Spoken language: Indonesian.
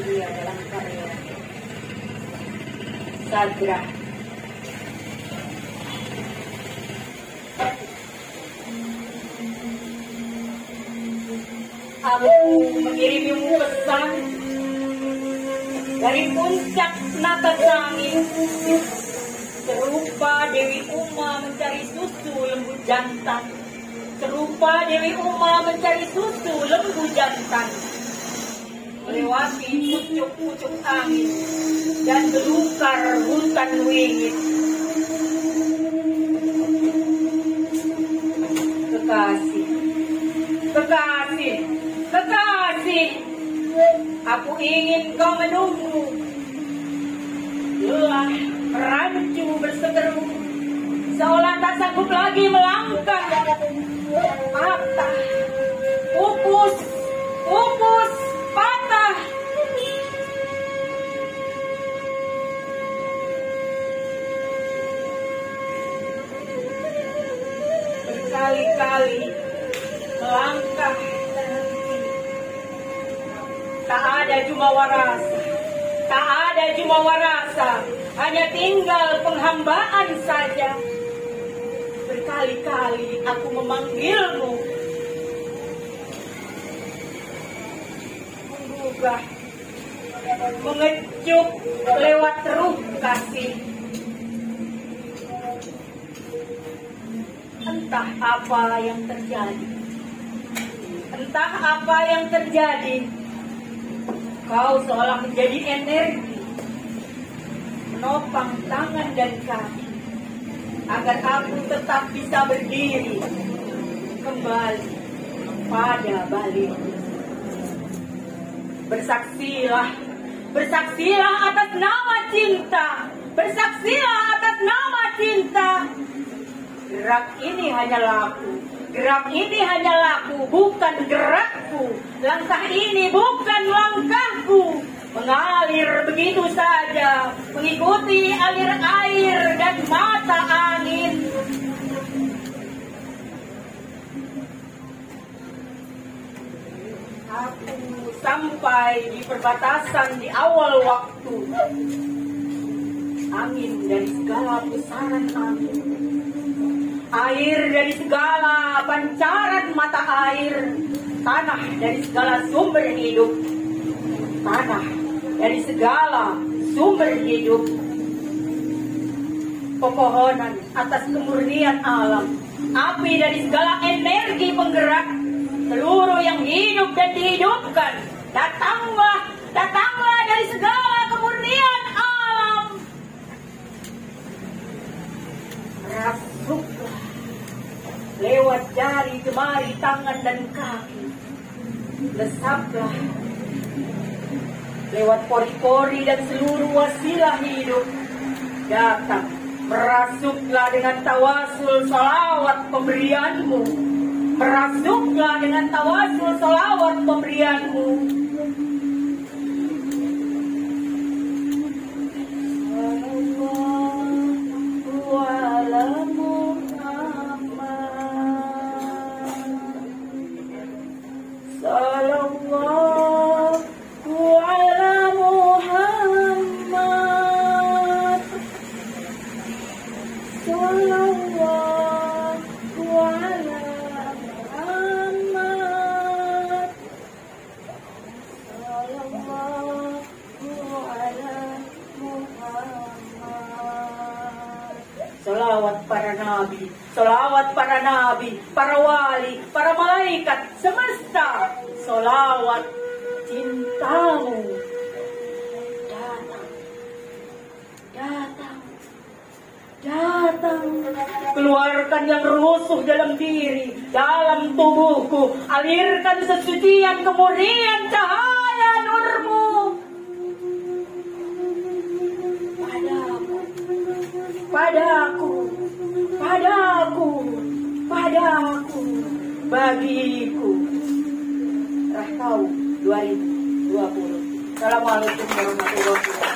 dia dalam karya Sadra. Aku mengirimmu pesan dari puncak nata langit. Serupa Dewi Uma mencari susu lembu jantan. Serupa Dewi Uma mencari susu lembu jantan melewati pucuk-pucuk angin dan belukar hutan wingit. Kekasih. Kekasih. Kekasih. Aku ingin kau menunggu. Lelah rancu berseteru. Seolah tak sanggup lagi melangkah. Patah berkali-kali melangkah. Tak ada cuma warasa tak ada cuma warasa hanya tinggal penghambaan saja. Berkali-kali aku memanggilmu. Menggugah mengecup lewat ruh kasih entah apa yang terjadi. Entah apa yang terjadi. Kau seolah menjadi energi. Menopang tangan dan kaki. Agar aku tetap bisa berdiri. Kembali pada balik. Bersaksilah. Bersaksilah atas nama cinta. Bersaksilah gerak ini hanyalah aku. Gerak ini hanyalah aku bukan gerakku. Langkah ini bukan langkahku. Mengalir begitu saja mengikuti alir air dan mata angin. Aku sampai di perbatasan di awal waktu. Angin dari segala pusaran angin air dari segala pancaran mata air tanah dari segala sumber hidup tanah dari segala sumber hidup. Pepohonan atas kemurnian alam api dari segala energi penggerak seluruh yang hidup dan dihidupkan datanglah datanglah dari segala kemurnian alam rasuklah lewat jari jemari tangan dan kaki. Lesaplah lewat pori-pori dan seluruh wasilah hidup. Datang merasuklah dengan tawasul salawat pemberianmu. Merasuklah dengan tawasul salawat pemberianmu Salawat para nabi, salawat para nabi, para wali, para malaikat, semesta, salawat cintamu. Datang, datang, datang. Keluarkan yang rusuh dalam diri, dalam tubuhku, alirkan sesucian kemurnian cahaya bagiku. Rahtau 2020. Assalamualaikum warahmatullahi wabarakatuh.